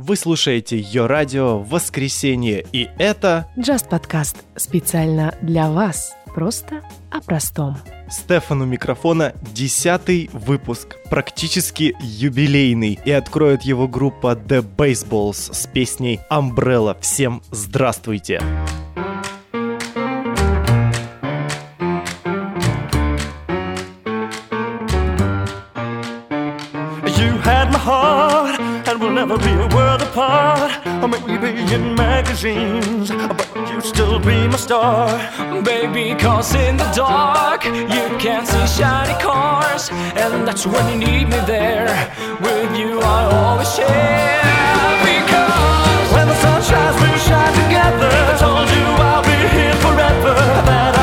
Вы слушаете Йо Радио в воскресенье, и это Just подкаст специально для вас. Просто о простом. Стефану микрофона десятый выпуск, практически юбилейный, и откроет его группа The Baseballs с песней Umbrella. Всем здравствуйте! You had my heart, and we'll never be a world apart. Or maybe in magazines, but you still be my star. Baby, cause in the dark you can't see shiny cars, and that's when you need me there. With you, I always share. Because When the sun shines, we'll shine together. I told you I'll be here forever.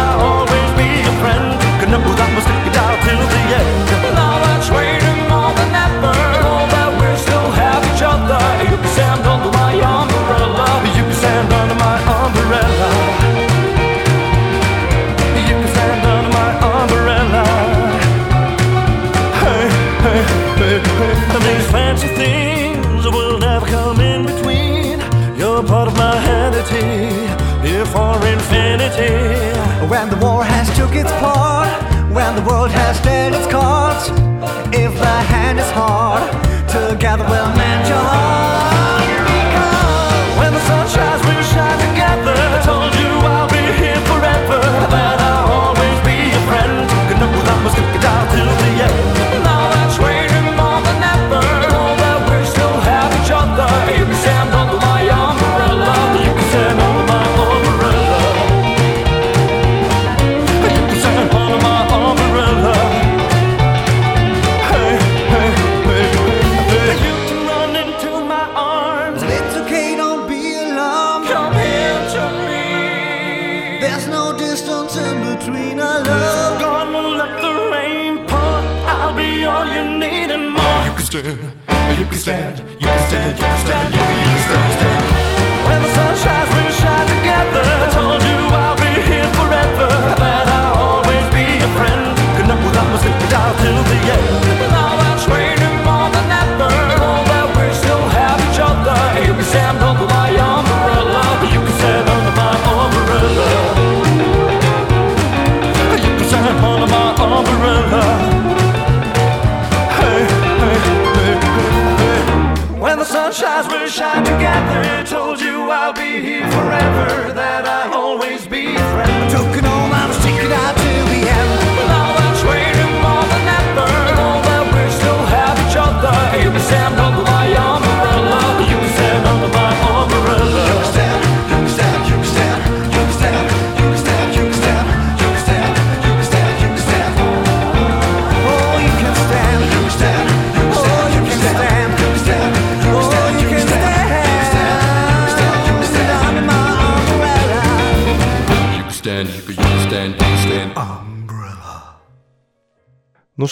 Infinity. When the war has took its part, when the world has dealt its cards, if the hand is hard, together we'll mend your heart.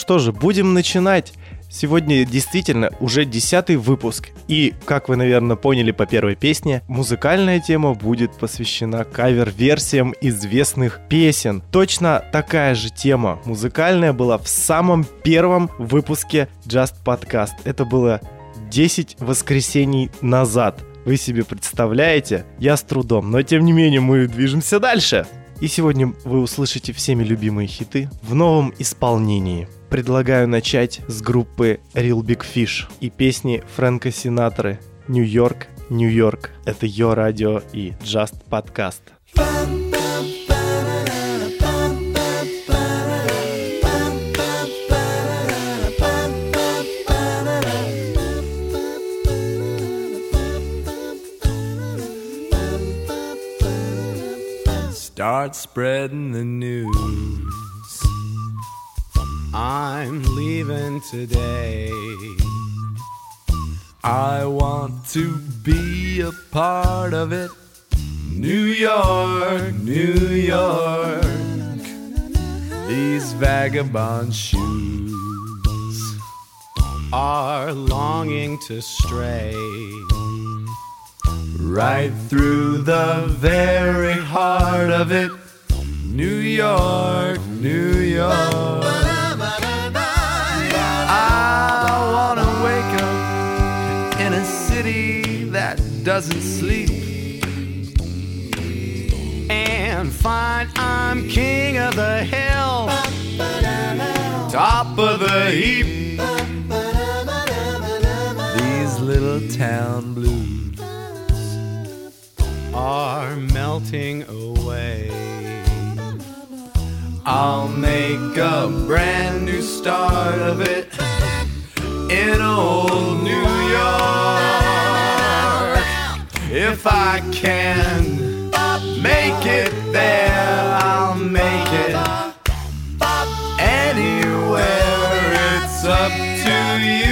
Что же, будем начинать. Сегодня действительно уже десятый выпуск. И, как вы, наверное, поняли по первой песне, музыкальная тема будет посвящена кавер-версиям известных песен. Точно такая же тема музыкальная была в самом первом выпуске Just Podcast. Это было 10 воскресений назад. Вы себе представляете? Я с трудом, но тем не менее мы движемся дальше. И сегодня вы услышите всеми любимые хиты в новом исполнении. Предлагаю начать с группы Real Big Fish и песни Фрэнка Синатры «Нью-Йорк, Нью-Йорк». Это Йо Радио и Just Podcast. Start spreading the news. I'm leaving today. I want to be a part of it. New York, New York. These vagabond shoes are longing to stray right through the very heart of it. New York, New York. doesn't sleep. And fine, I'm king of the hill, top of the heap. These little town blues are melting away. I'll make a brand new start of it in old New York if I can make it there, I'll make it anywhere. It's up to you.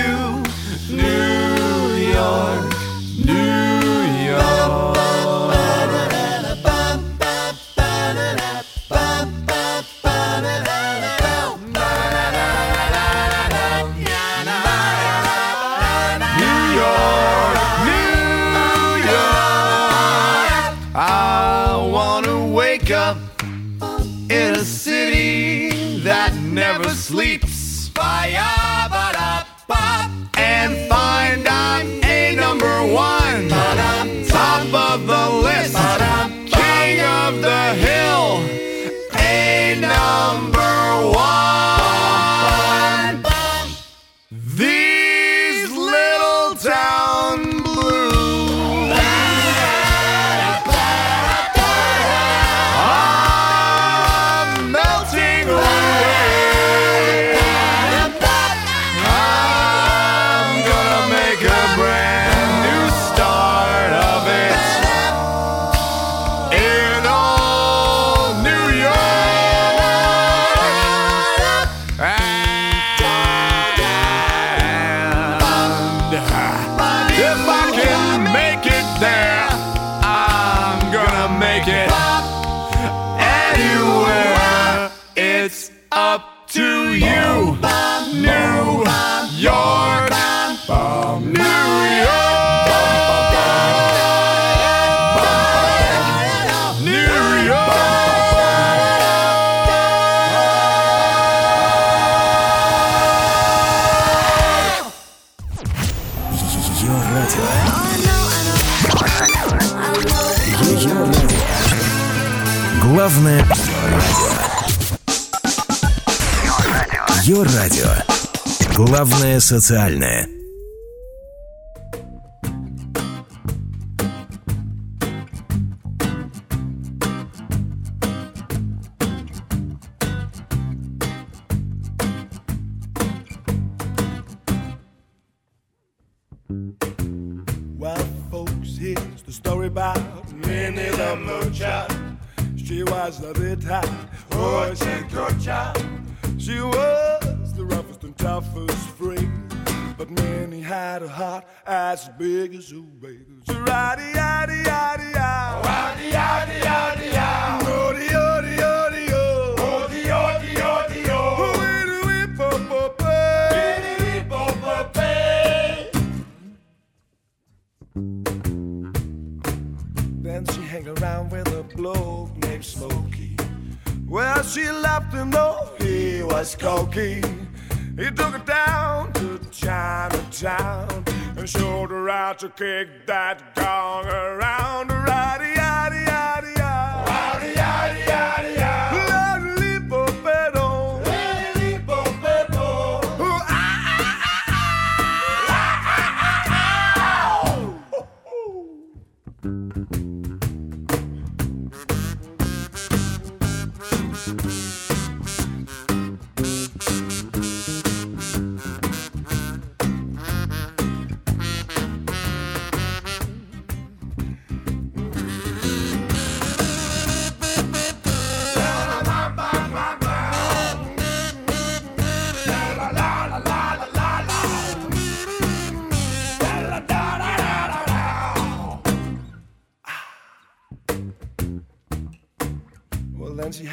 Радио. Главное социальное. Shoulder out to kick that gong around.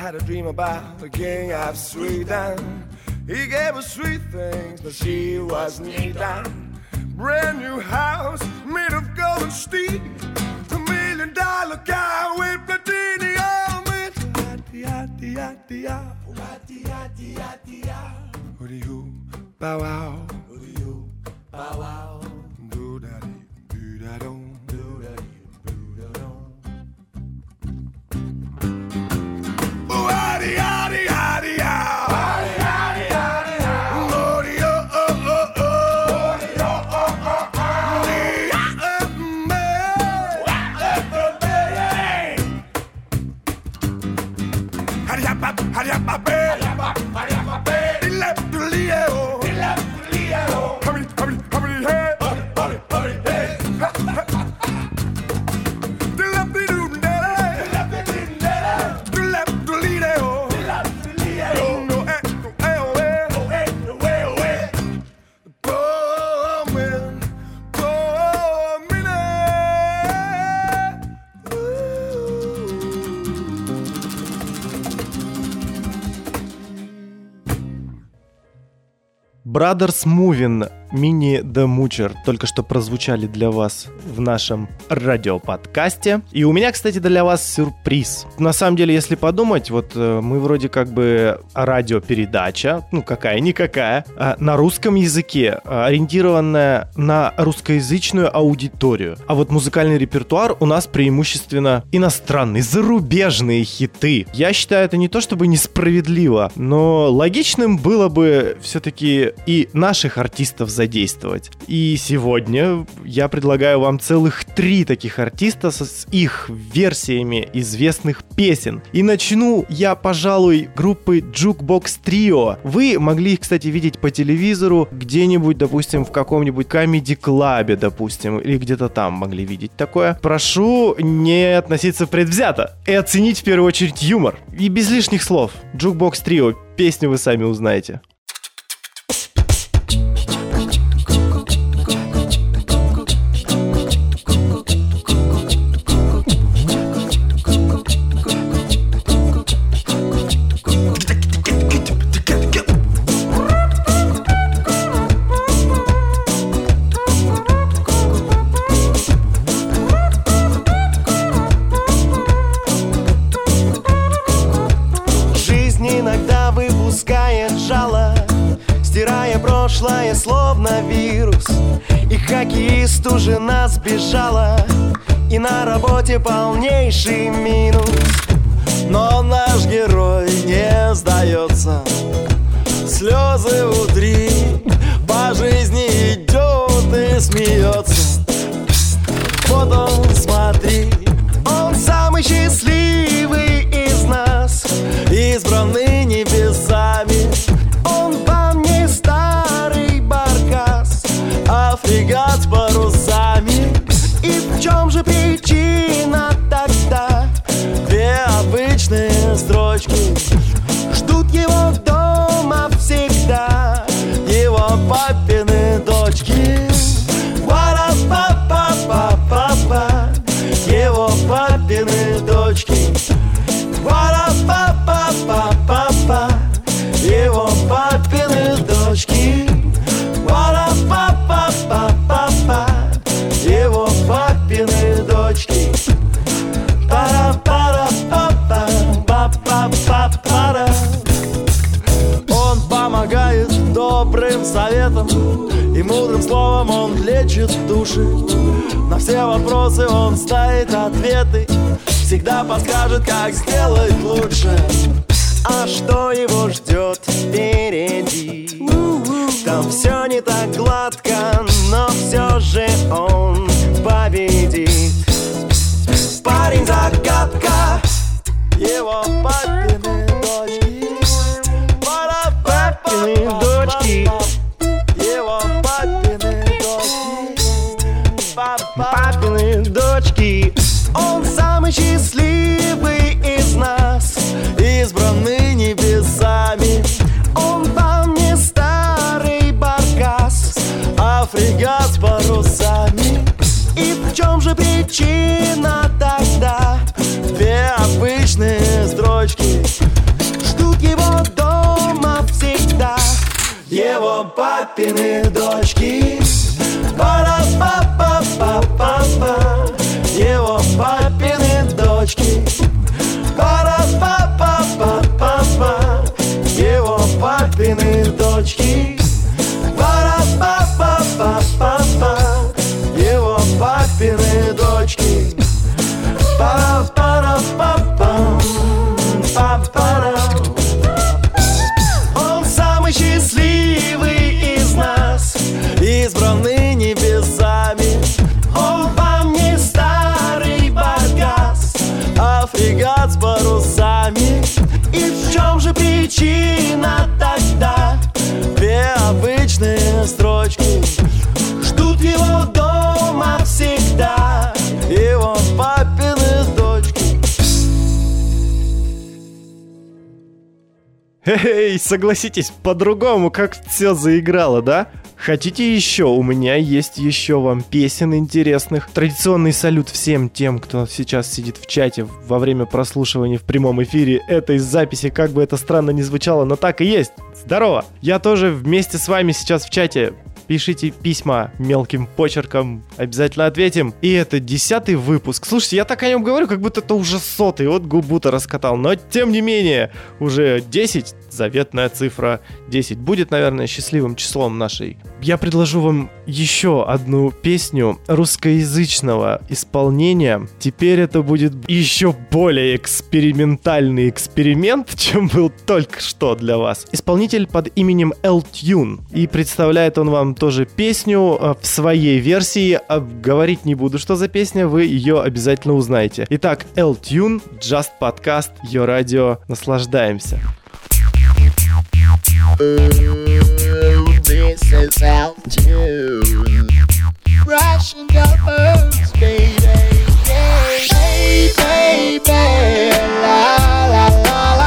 Had a dream about the king of Sweden. He gave her sweet things, but she was knee down. Brand new house made of gold and steel. A million dollar car with platinum Woody hoo, bow wow. Bow wow. Brothers Moving, мини The Moocher только что прозвучали для вас в нашем радиоподкасте. И у меня, кстати, для вас сюрприз. На самом деле, если подумать, вот э, мы вроде как бы радиопередача, ну какая-никакая, а, на русском языке, а, ориентированная на русскоязычную аудиторию. А вот музыкальный репертуар у нас преимущественно иностранный, зарубежные хиты. Я считаю, это не то чтобы несправедливо, но логичным было бы все-таки и наших артистов задействовать. И сегодня я предлагаю вам целых три таких артиста с их версиями известных песен. И начну я, пожалуй, группы Jukebox Trio. Вы могли их, кстати, видеть по телевизору где-нибудь, допустим, в каком-нибудь комедий-клабе, допустим, или где-то там могли видеть такое. Прошу не относиться предвзято и оценить в первую очередь юмор. И без лишних слов. Jukebox Trio. Песню вы сами узнаете. Он лечит души На все вопросы он знает ответы. Всегда подскажет, как сделать лучше. А что его ждет впереди? Там все не так гладко, но все же он победит. Парень загадка Его папины дочки избраны небесами. Он там не старый баркас, а фрегат с парусами. И в чем же причина тогда? Две обычные строчки. Ждут его дома всегда. Его папины дочки. Пара-па-па-па-па-па Его папины дочки. Эй, согласитесь, по-другому как все заиграло, да? Хотите еще? У меня есть еще вам песен интересных. Традиционный салют всем тем, кто сейчас сидит в чате во время прослушивания в прямом эфире этой записи, как бы это странно ни звучало, но так и есть. Здорово! Я тоже вместе с вами сейчас в чате. Пишите письма мелким почерком, обязательно ответим. И это десятый выпуск. Слушайте, я так о нем говорю, как будто это уже сотый, вот губу-то раскатал. Но тем не менее, уже 10, заветная цифра 10, будет, наверное, счастливым числом нашей. Я предложу вам еще одну песню русскоязычного исполнения. Теперь это будет еще более экспериментальный эксперимент, чем был только что для вас. Исполнитель под именем L Tune. И представляет он вам тоже песню э, в своей версии. А Говорить не буду, что за песня, вы ее обязательно узнаете. Итак, L Tune, Just Podcast, Ее радио. Наслаждаемся. This is out too. Russian dolphins, baby. Yeah. Baby. La, la, la.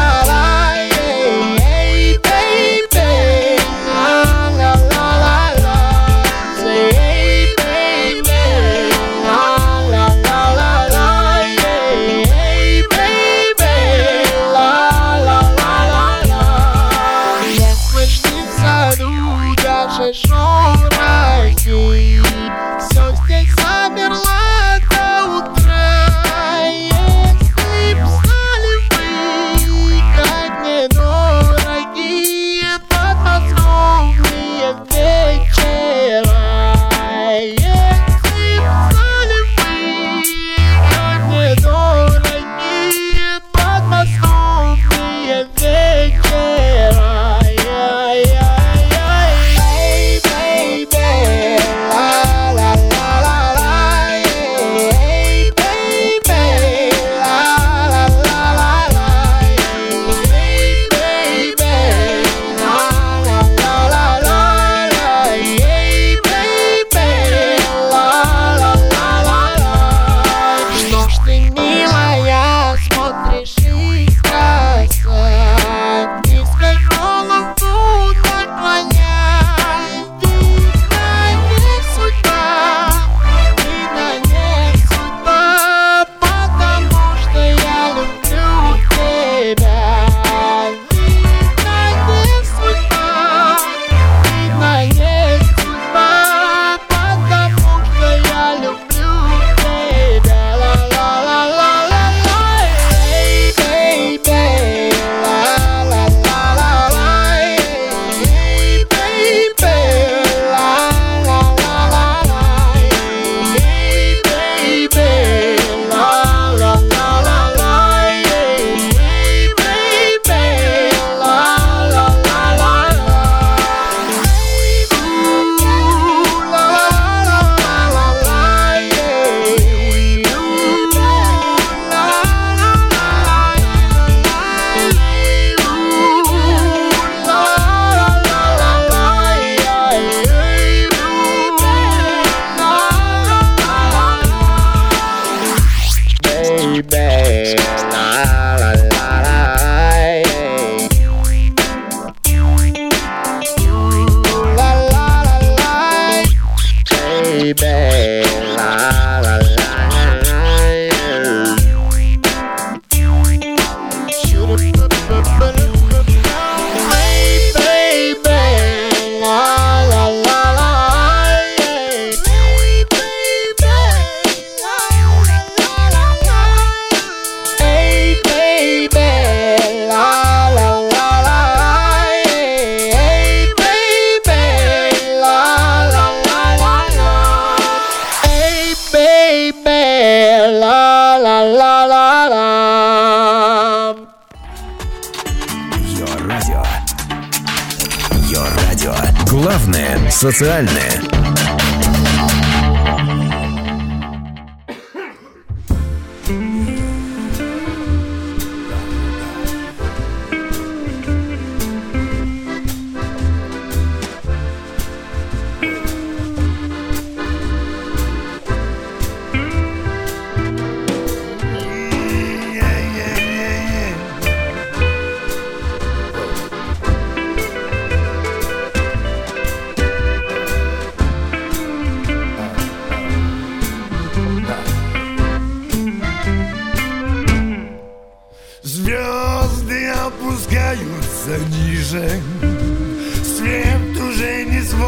Социальное.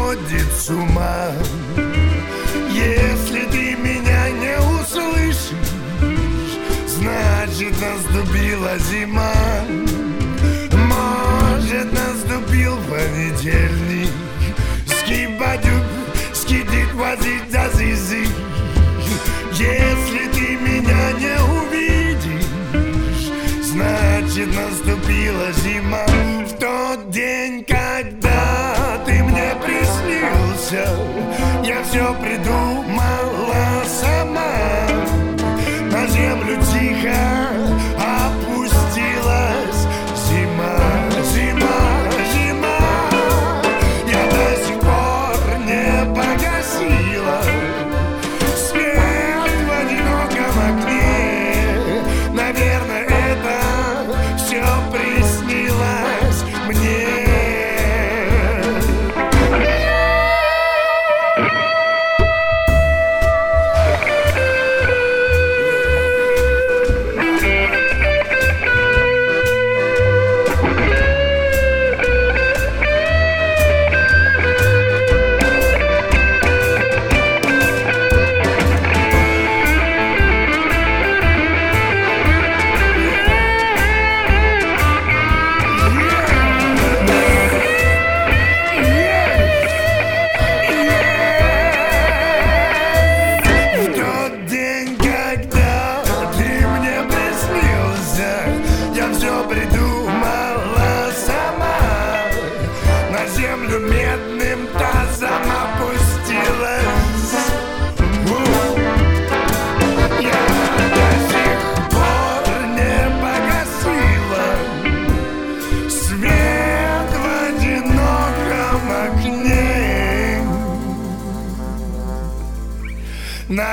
Сводит с ума. Если ты меня не услышишь Значит наступила зима. Может наступил понедельник. Скибадюк, скидит возить азизы Если ты меня не увидишь Значит наступила зима. В тот день, все придумала сама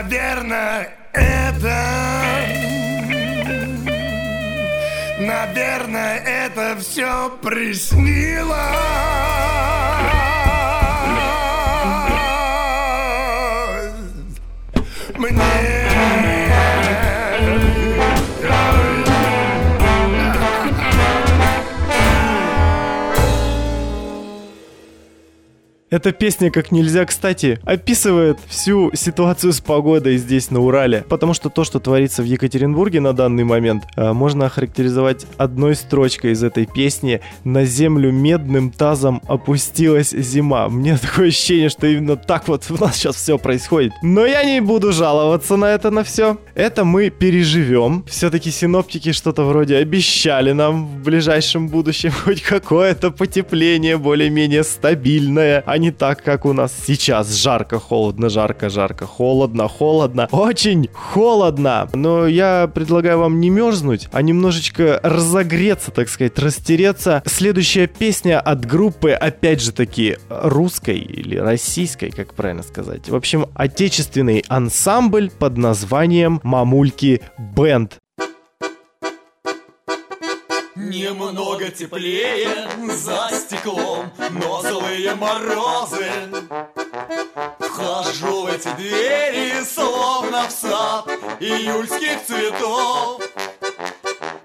Наверное, это... Наверное, это все приснилось Эта песня как нельзя кстати описывает всю ситуацию с погодой здесь на Урале, потому что то, что творится в Екатеринбурге на данный момент, э, можно охарактеризовать одной строчкой из этой песни «На землю медным тазом опустилась зима». Мне такое ощущение, что именно так вот у нас сейчас все происходит. Но я не буду жаловаться на это на все. Это мы переживем. Все-таки синоптики что-то вроде обещали нам в ближайшем будущем хоть какое-то потепление более-менее стабильное, а не так, как у нас сейчас. Жарко, холодно, жарко, жарко, холодно, холодно. Очень холодно. Но я предлагаю вам не мерзнуть, а немножечко разогреться, так сказать, растереться. Следующая песня от группы, опять же таки, русской или российской, как правильно сказать. В общем, отечественный ансамбль под названием «Мамульки Бенд». Немного теплее за стеклом, но злые морозы. Вхожу в эти двери, словно в сад июльских цветов.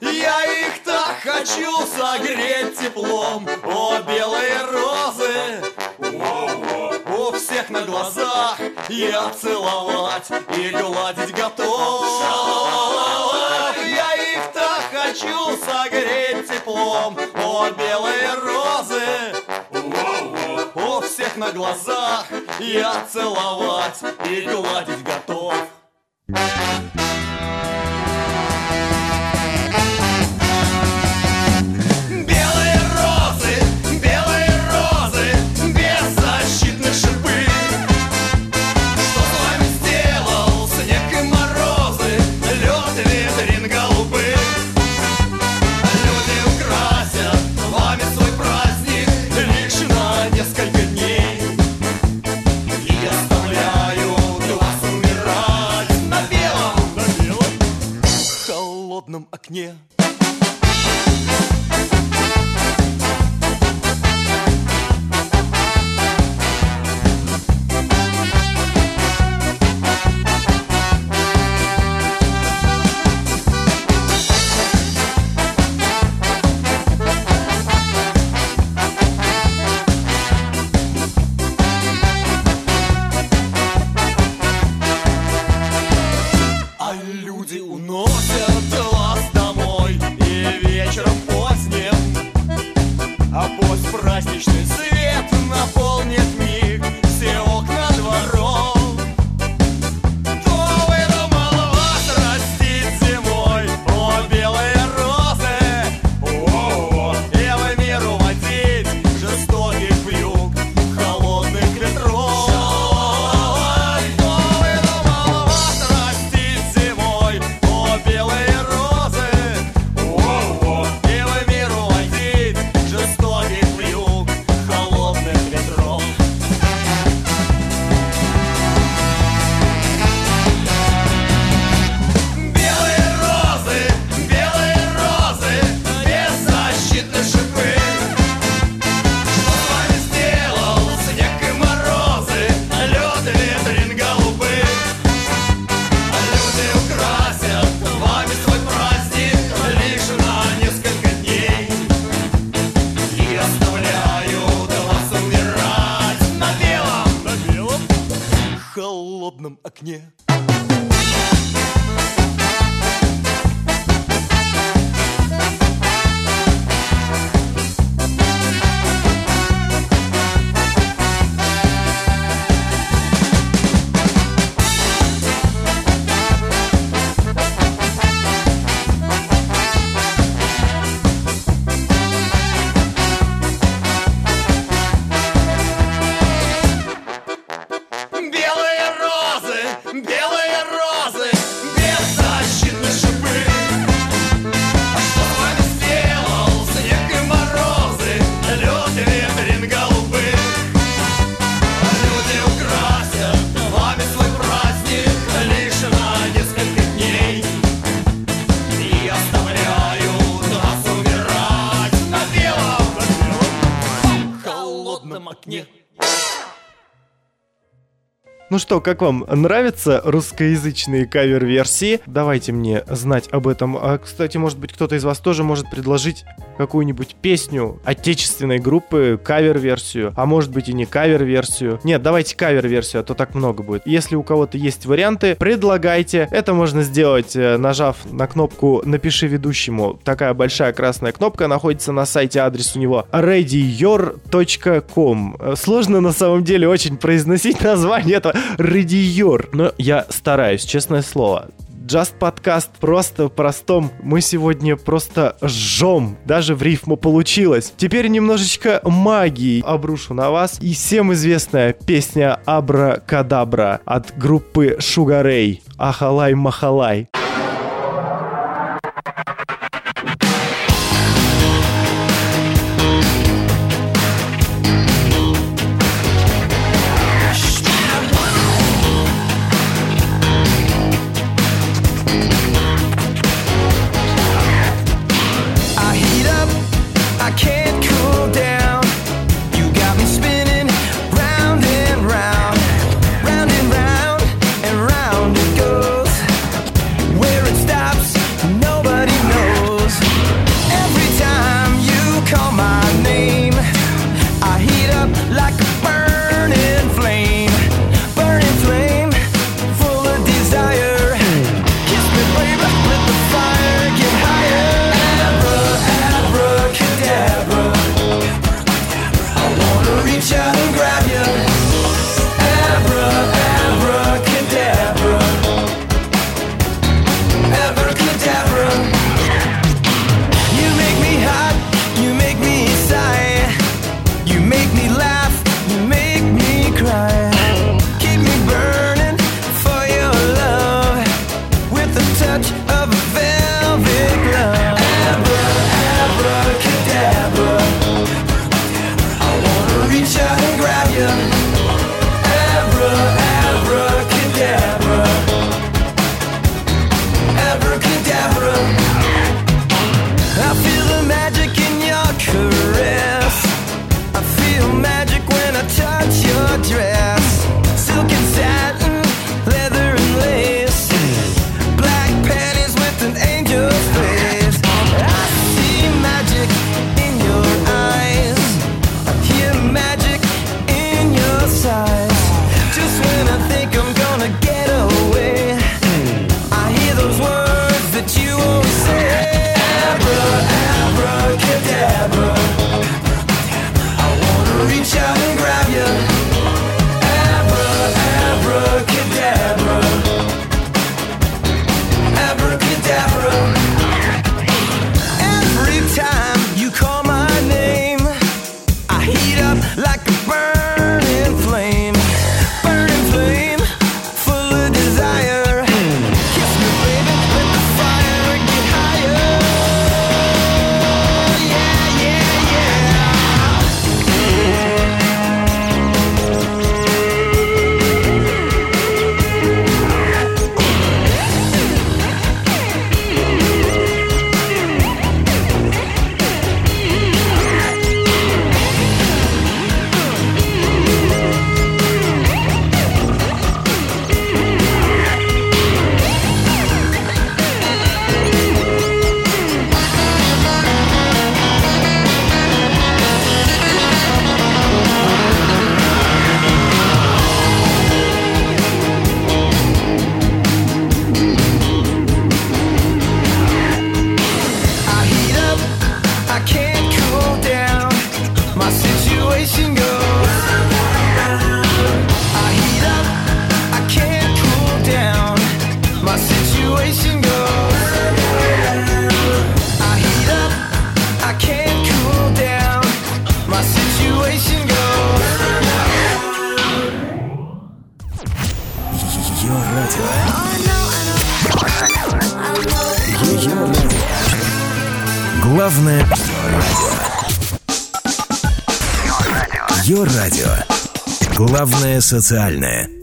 Я их так хочу согреть теплом, о, белые розы. У всех на глазах я целовать и гладить готов. Хочу согреть теплом, о, белые розы. У всех на глазах я целовать и гладить готов. Белые розы, окне. you. Что, как вам нравятся русскоязычные кавер-версии? Давайте мне знать об этом. А, кстати, может быть, кто-то из вас тоже может предложить какую-нибудь песню отечественной группы, кавер-версию, а может быть и не кавер-версию. Нет, давайте кавер-версию, а то так много будет. Если у кого-то есть варианты, предлагайте. Это можно сделать, э, нажав на кнопку «Напиши ведущему». Такая большая красная кнопка находится на сайте, адрес у него readyyor.com. Э, Сложно на самом деле очень произносить название этого Readyyor, но я стараюсь, честное слово. Just подкаст просто простом. Мы сегодня просто жжем. Даже в рифму получилось. Теперь немножечко магии обрушу на вас. И всем известная песня Абра Кадабра от группы Sugar Ray. Ахалай социальное.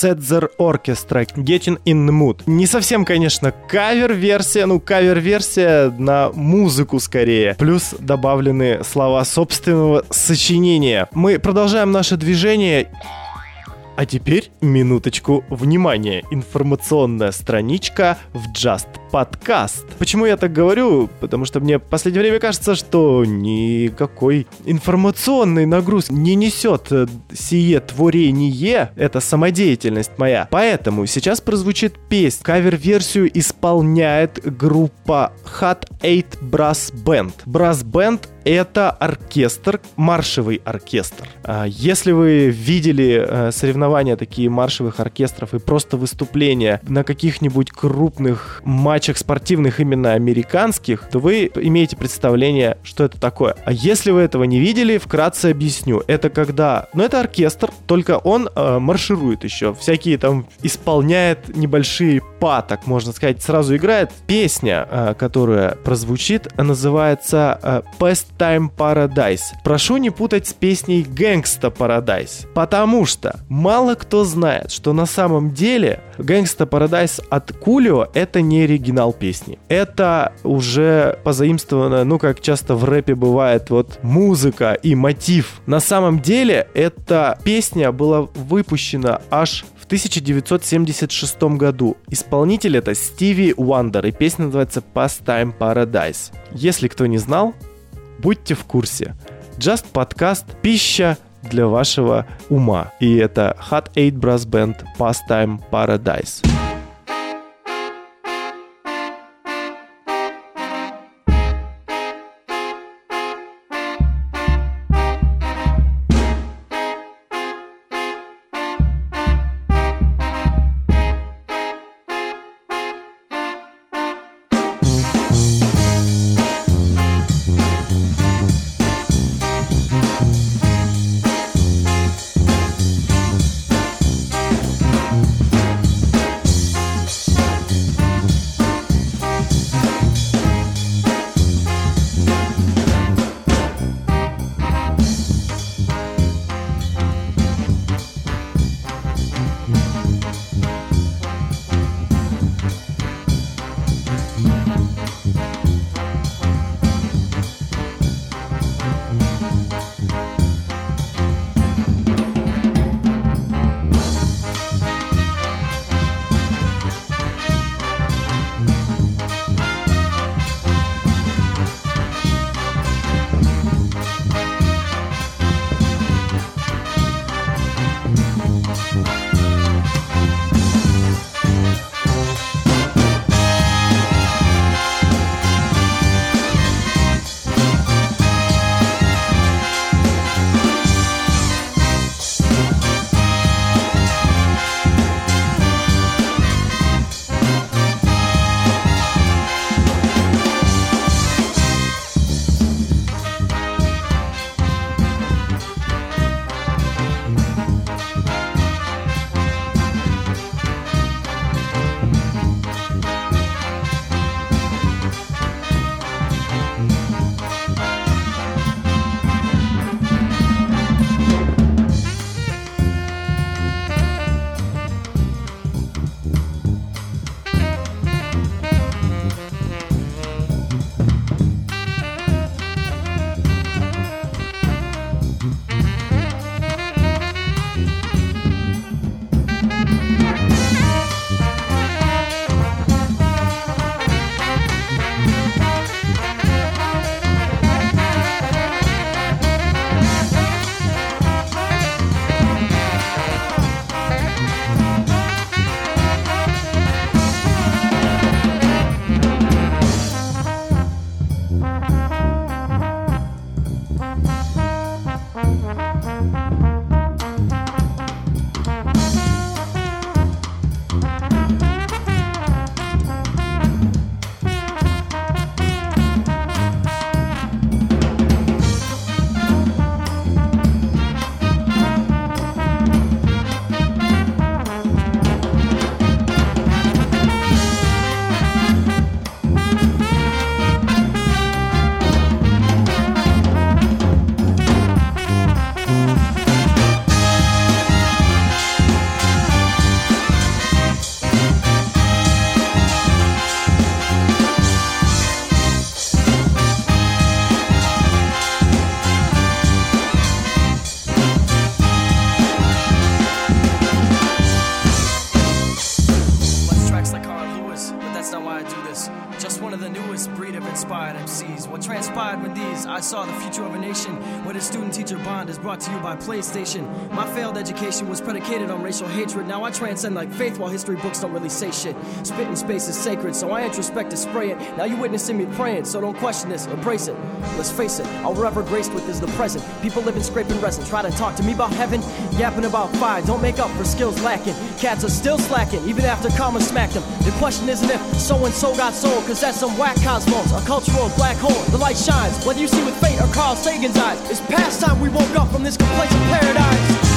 Setzer Orchestra Getting in the Mood. Не совсем, конечно, кавер-версия, ну, кавер-версия на музыку скорее. Плюс добавлены слова собственного сочинения. Мы продолжаем наше движение а теперь минуточку внимания. Информационная страничка в Just Podcast. Почему я так говорю? Потому что мне в последнее время кажется, что никакой информационной нагрузки не несет э, сие творение. Это самодеятельность моя. Поэтому сейчас прозвучит песня. Кавер-версию исполняет группа Hot 8 Brass Band. Brass Band это оркестр, маршевый оркестр. А, Если вы видели э, соревнования такие маршевых оркестров и просто выступления на каких-нибудь крупных матчах спортивных именно американских, то вы имеете представление, что это такое. А если вы этого не видели, вкратце объясню. Это когда... Ну, это оркестр, только он э, марширует еще. Всякие там исполняет небольшие па, так можно сказать. Сразу играет песня, э, которая прозвучит, называется э, Pastime Paradise. Прошу не путать с песней Gangsta Paradise, потому что мало кто знает, что на самом деле Gangsta Paradise от Кулио это не оригинал песни. Это уже позаимствовано, ну как часто в рэпе бывает, вот музыка и мотив. На самом деле эта песня была выпущена аж в 1976 году. Исполнитель это Стиви Уандер, и песня называется Pastime Paradise. Если кто не знал, будьте в курсе. Just подкаст «Пища для вашего ума». И это Hot 8 Brass Band Pastime Paradise. Racial hatred. Now I transcend like faith while history books don't really say shit. Spit in space is sacred, so I introspect to spray it. Now you witnessing me praying, so don't question this, embrace it. Let's face it, all we're ever graced with is the present. People living scraping resin, try to talk to me about heaven, yapping about fire. Don't make up for skills lacking. Cats are still slacking, even after karma smacked them. The question isn't if so and so got sold, cause that's some whack cosmos, a cultural black hole. The light shines, whether you see with fate or Carl Sagan's eyes. It's past time we woke up from this complacent paradigm.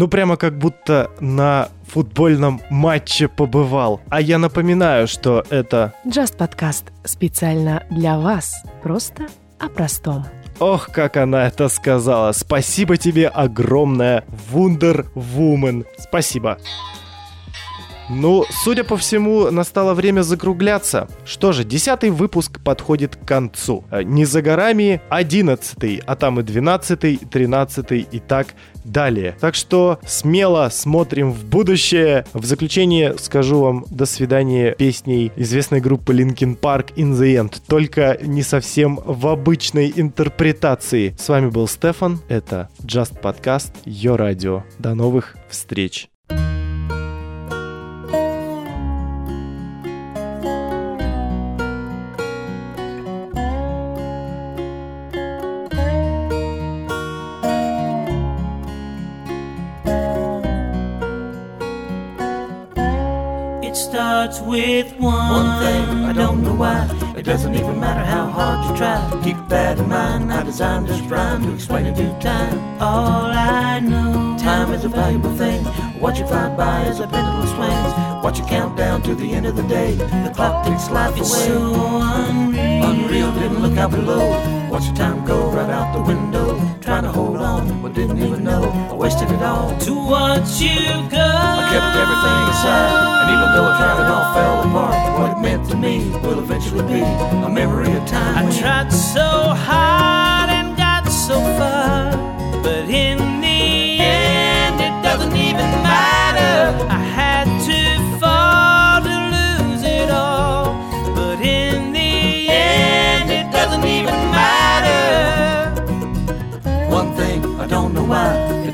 Ну, прямо как будто на футбольном матче побывал. А я напоминаю, что это... Just подкаст специально для вас. Просто о простом. Ох, как она это сказала. Спасибо тебе огромное, Wonder Woman. Спасибо. Ну, судя по всему, настало время закругляться. Что же, десятый выпуск подходит к концу. Э, Не за горами одиннадцатый, а там и двенадцатый, тринадцатый и так далее. Так что смело смотрим в будущее. В заключение скажу вам до свидания песней известной группы Linkin Park In The End. Только не совсем в обычной интерпретации. С вами был Стефан. Это Just Podcast, Йо Радио. До новых встреч. It starts with one. One thing, I don't know why. It doesn't even matter how hard you try. Keep that in mind. I designed this rhyme to explain in due time. All I know, time is a valuable thing. What you fly by as a pendulum swings. Watch it count down to the end of the day. The clock takes life It's away. so unreal. Unreal, didn't look out below. Watch the time go right out the window. Trying to hold on, but didn't even know. I wasted it all. To watch you go. I kept everything aside, and even though I tried, it all fell apart. What it meant to me will eventually be a memory of time. I tried so hard and got so far, but in the end, it doesn't even matter. I had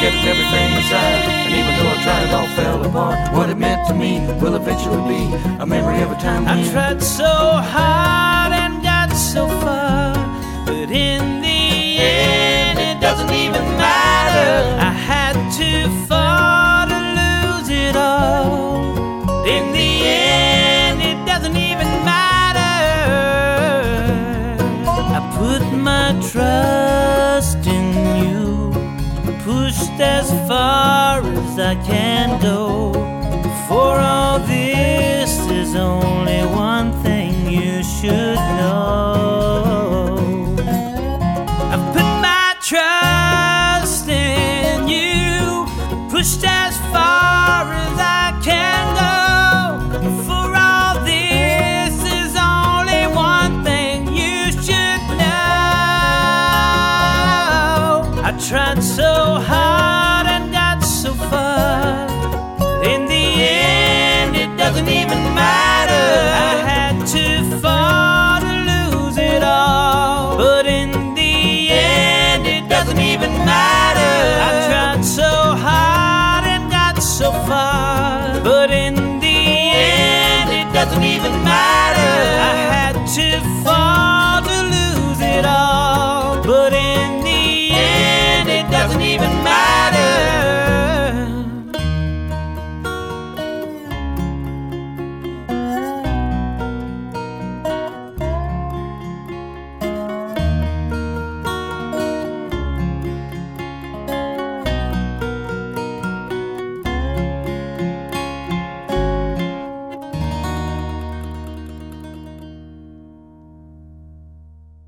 kept everything inside. And even though I tried, it all fell apart. What it meant to me will eventually be a memory of a time when I tried so hard and got so far, but in the end it doesn't even matter. I had to fall to lose it all. In the end, it doesn't even matter. I put my trust pushed as far as I can go. For all this, there's only one thing you should